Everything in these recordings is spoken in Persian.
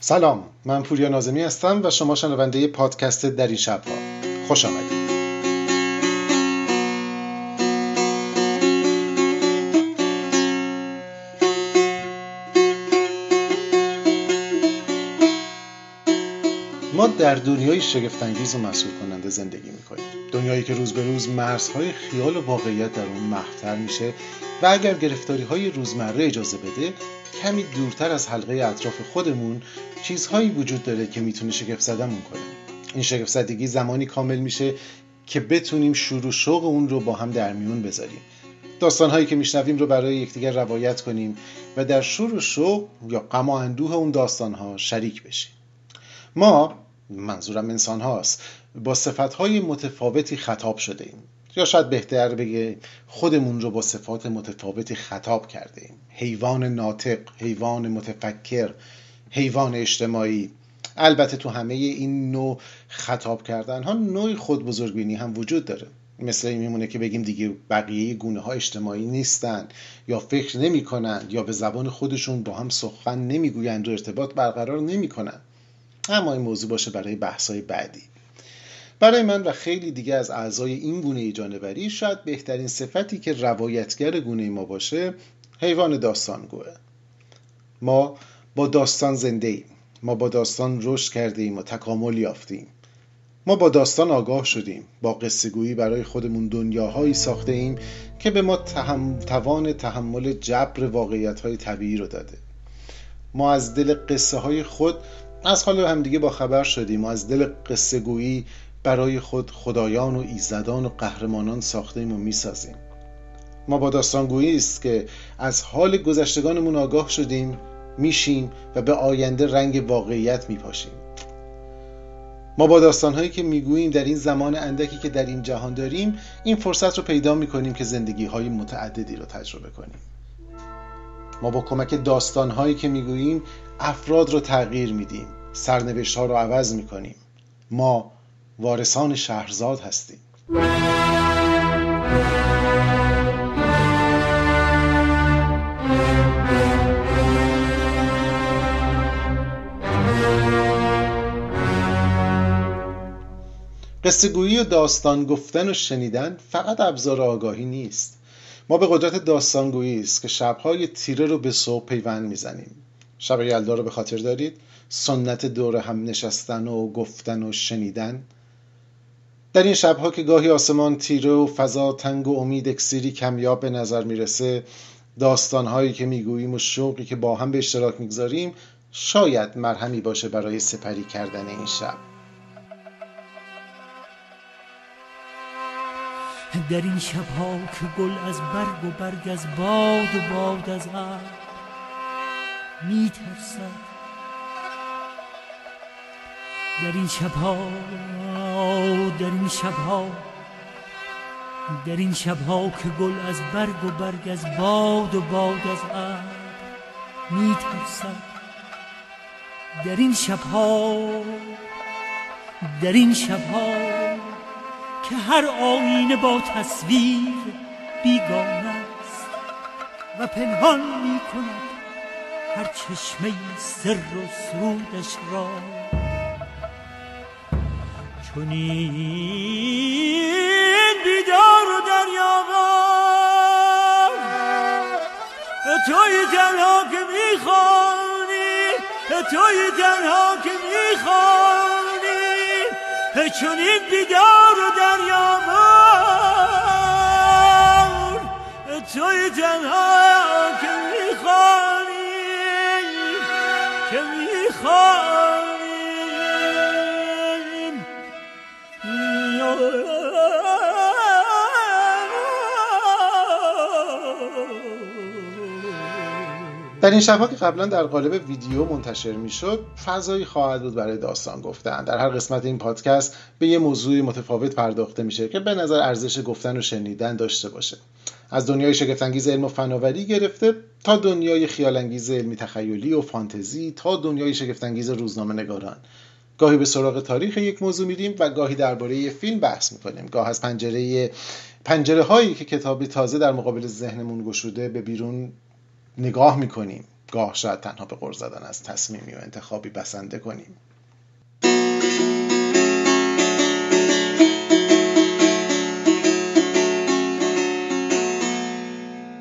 سلام من پوریا نازمی هستم و شما شنونده پادکست در این شبها. خوش آمدید. در دنیای شگفتانگیز و مسئول کننده زندگی می‌کنیم. دنیایی که روز به روز مرزهای خیال و واقعیت در اون محفتر میشه و اگر گرفتاری های روزمره اجازه بده کمی دورتر از حلقه اطراف خودمون چیزهایی وجود داره که می‌تونه شگفت زدمون کنه. این شگفت زدگی زمانی کامل میشه که بتونیم شور و شوق اون رو با هم در میون بذاریم. داستانهایی که میشنویم رو برای یکدیگر روایت کنیم و در شور و شوق یا غم و اندوه اون داستانها شریک بشیم. ما منظورم انسان هاست با صفت های متفاوتی خطاب شده ایم. یا شاید بهتر بگه خودمون رو با صفات متفاوتی خطاب کرده ایم. حیوان ناطق، حیوان متفکر، حیوان اجتماعی. البته تو همه این نوع خطاب کردن ها نوع خود بزرگبینی هم وجود داره. مثل این میمونه که بگیم دیگه بقیه گونه ها اجتماعی نیستن یا فکر نمی کنند یا به زبان خودشون با هم سخن نمی‌گویند و ارتباط برقرار نمی کنند اما این موضوع باشه برای بحثای بعدی. برای من و خیلی دیگه از اعضای این گونه جانوری شاید بهترین صفتی که روایتگر گونه ما باشه حیوان داستانگوه. ما با داستان زنده ایم. ما با داستان رشد کرده ایم و تکامل یافتیم. ما با داستان آگاه شدیم. با قصه گویی برای خودمون دنیاهایی ساخته ایم که به ما تهم... توان تحمل جبر واقعیت های طبیعی رو داده. ما از دل قصه های خود از حال همدیگه با خبر شدیم و از دل قصه گویی برای خود خدایان و ایزدان و قهرمانان ساخته ایم و می‌سازیم. ما با داستانگویی است که از حال گذشتگانمون آگاه شدیم میشیم و به آینده رنگ واقعیت میپاشیم. ما با داستانهایی که می‌گوییم در این زمان اندکی که در این جهان داریم این فرصت رو پیدا می‌کنیم که زندگی های متعددی رو تجربه کنیم. ما با کمک داستانهایی که می‌گوییم افراد رو تغییر میدیم سرنوشت ها رو عوض می‌کنیم. ما وارثان شهرزاد هستیم. قصه گویی و داستان گفتن و شنیدن فقط ابزار آگاهی نیست. ما به قدرت داستانگویی است که شبهای تیره رو به صبح پیوند می‌زنیم. شب یلدا رو به خاطر دارید. سنت دور هم نشستن و گفتن و شنیدن. در این شبها که گاهی آسمان تیره و فضا تنگ و امید اکسیری کمیاب به نظر می‌رسه داستانهایی که می‌گوییم و شوقی که با هم به اشتراک می‌گذاریم شاید مرهمی باشه برای سپری کردن این شب. در این شبها که گل از برگ و برگ از باد و باد از ابر میترسد. در این شبها در این شبها در این شبها که گل از برگ و برگ از باد و باد از ابر میترسد. در این شبها در این شبها که هر آینه با تصویر بیگانه است و پنهان می کند هر چشمه سر و سرودش را. چنین بیدار و دریاوار توی تنها که می‌خوانی توی تنها که می‌خوانی چنین بیدار و دریاوار توی تنها که می‌خوانی که می‌خوانی در این شبها که قبلا در قالب ویدیو منتشر می‌شد فضایی خواهد بود برای داستان گفتن. در هر قسمت این پادکست به یه موضوع متفاوت پرداخته میشه که به نظر ارزش گفتن و شنیدن داشته باشه. از دنیای شگفتانگیز علم و فناوری گرفته تا دنیای خیالانگیز علمی تخیلی و فانتزی تا دنیای شگفتانگیز روزنامه نگاران. گاهی به سراغ تاریخ یک موضوع میریم و گاهی درباره یه فیلم بحث می‌کنیم. گاه از پنجره پنجره هایی که کتابی تازه در مقابل ذهنمون گشوده به بیرون نگاه می‌کنیم. گاه شاید تنها به قرض زدن از تصمیمی و انتخابی بسنده کنیم.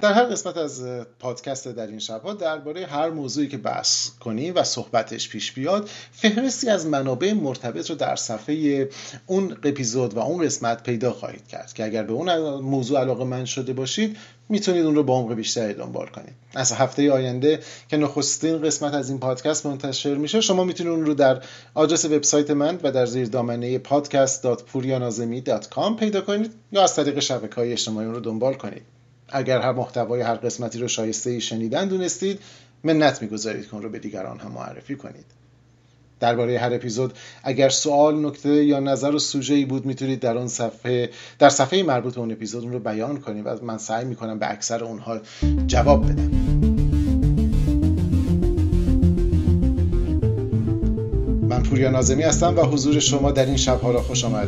در هر قسمت از پادکست در این شبها درباره هر موضوعی که بحث کنیم و صحبتش پیش بیاد فهرستی از منابع مرتبط رو در صفحه اون اپیزود و اون قسمت پیدا خواهید کرد که اگر به اون موضوع علاقه من شده باشید می‌تونید اون رو با عمق بیشتری دنبال کنید. از هفته آینده که نخستین قسمت از این پادکست منتشر میشه شما می‌تونید اون رو در آدرس وبسایت من و در زیر دامنه podcast.purianazemi.com پیدا کنید یا از طریق شبکه های اجتماعی اون رو دنبال کنید. اگر هر محتوای هر قسمتی رو شایسته شنیدن دونستید منت می‌گذارید که اون رو به دیگران هم معرفی کنید. درباره هر اپیزود اگر سوال نکته یا نظر و سوژه ای بود می‌تونید در اون صفحه در صفحه مربوط به اون اپیزود اون رو بیان کنید و من سعی می‌کنم به اکثر اونها جواب بدم. من پوریا نازمی هستم و حضور شما در این شبها را خوش آمد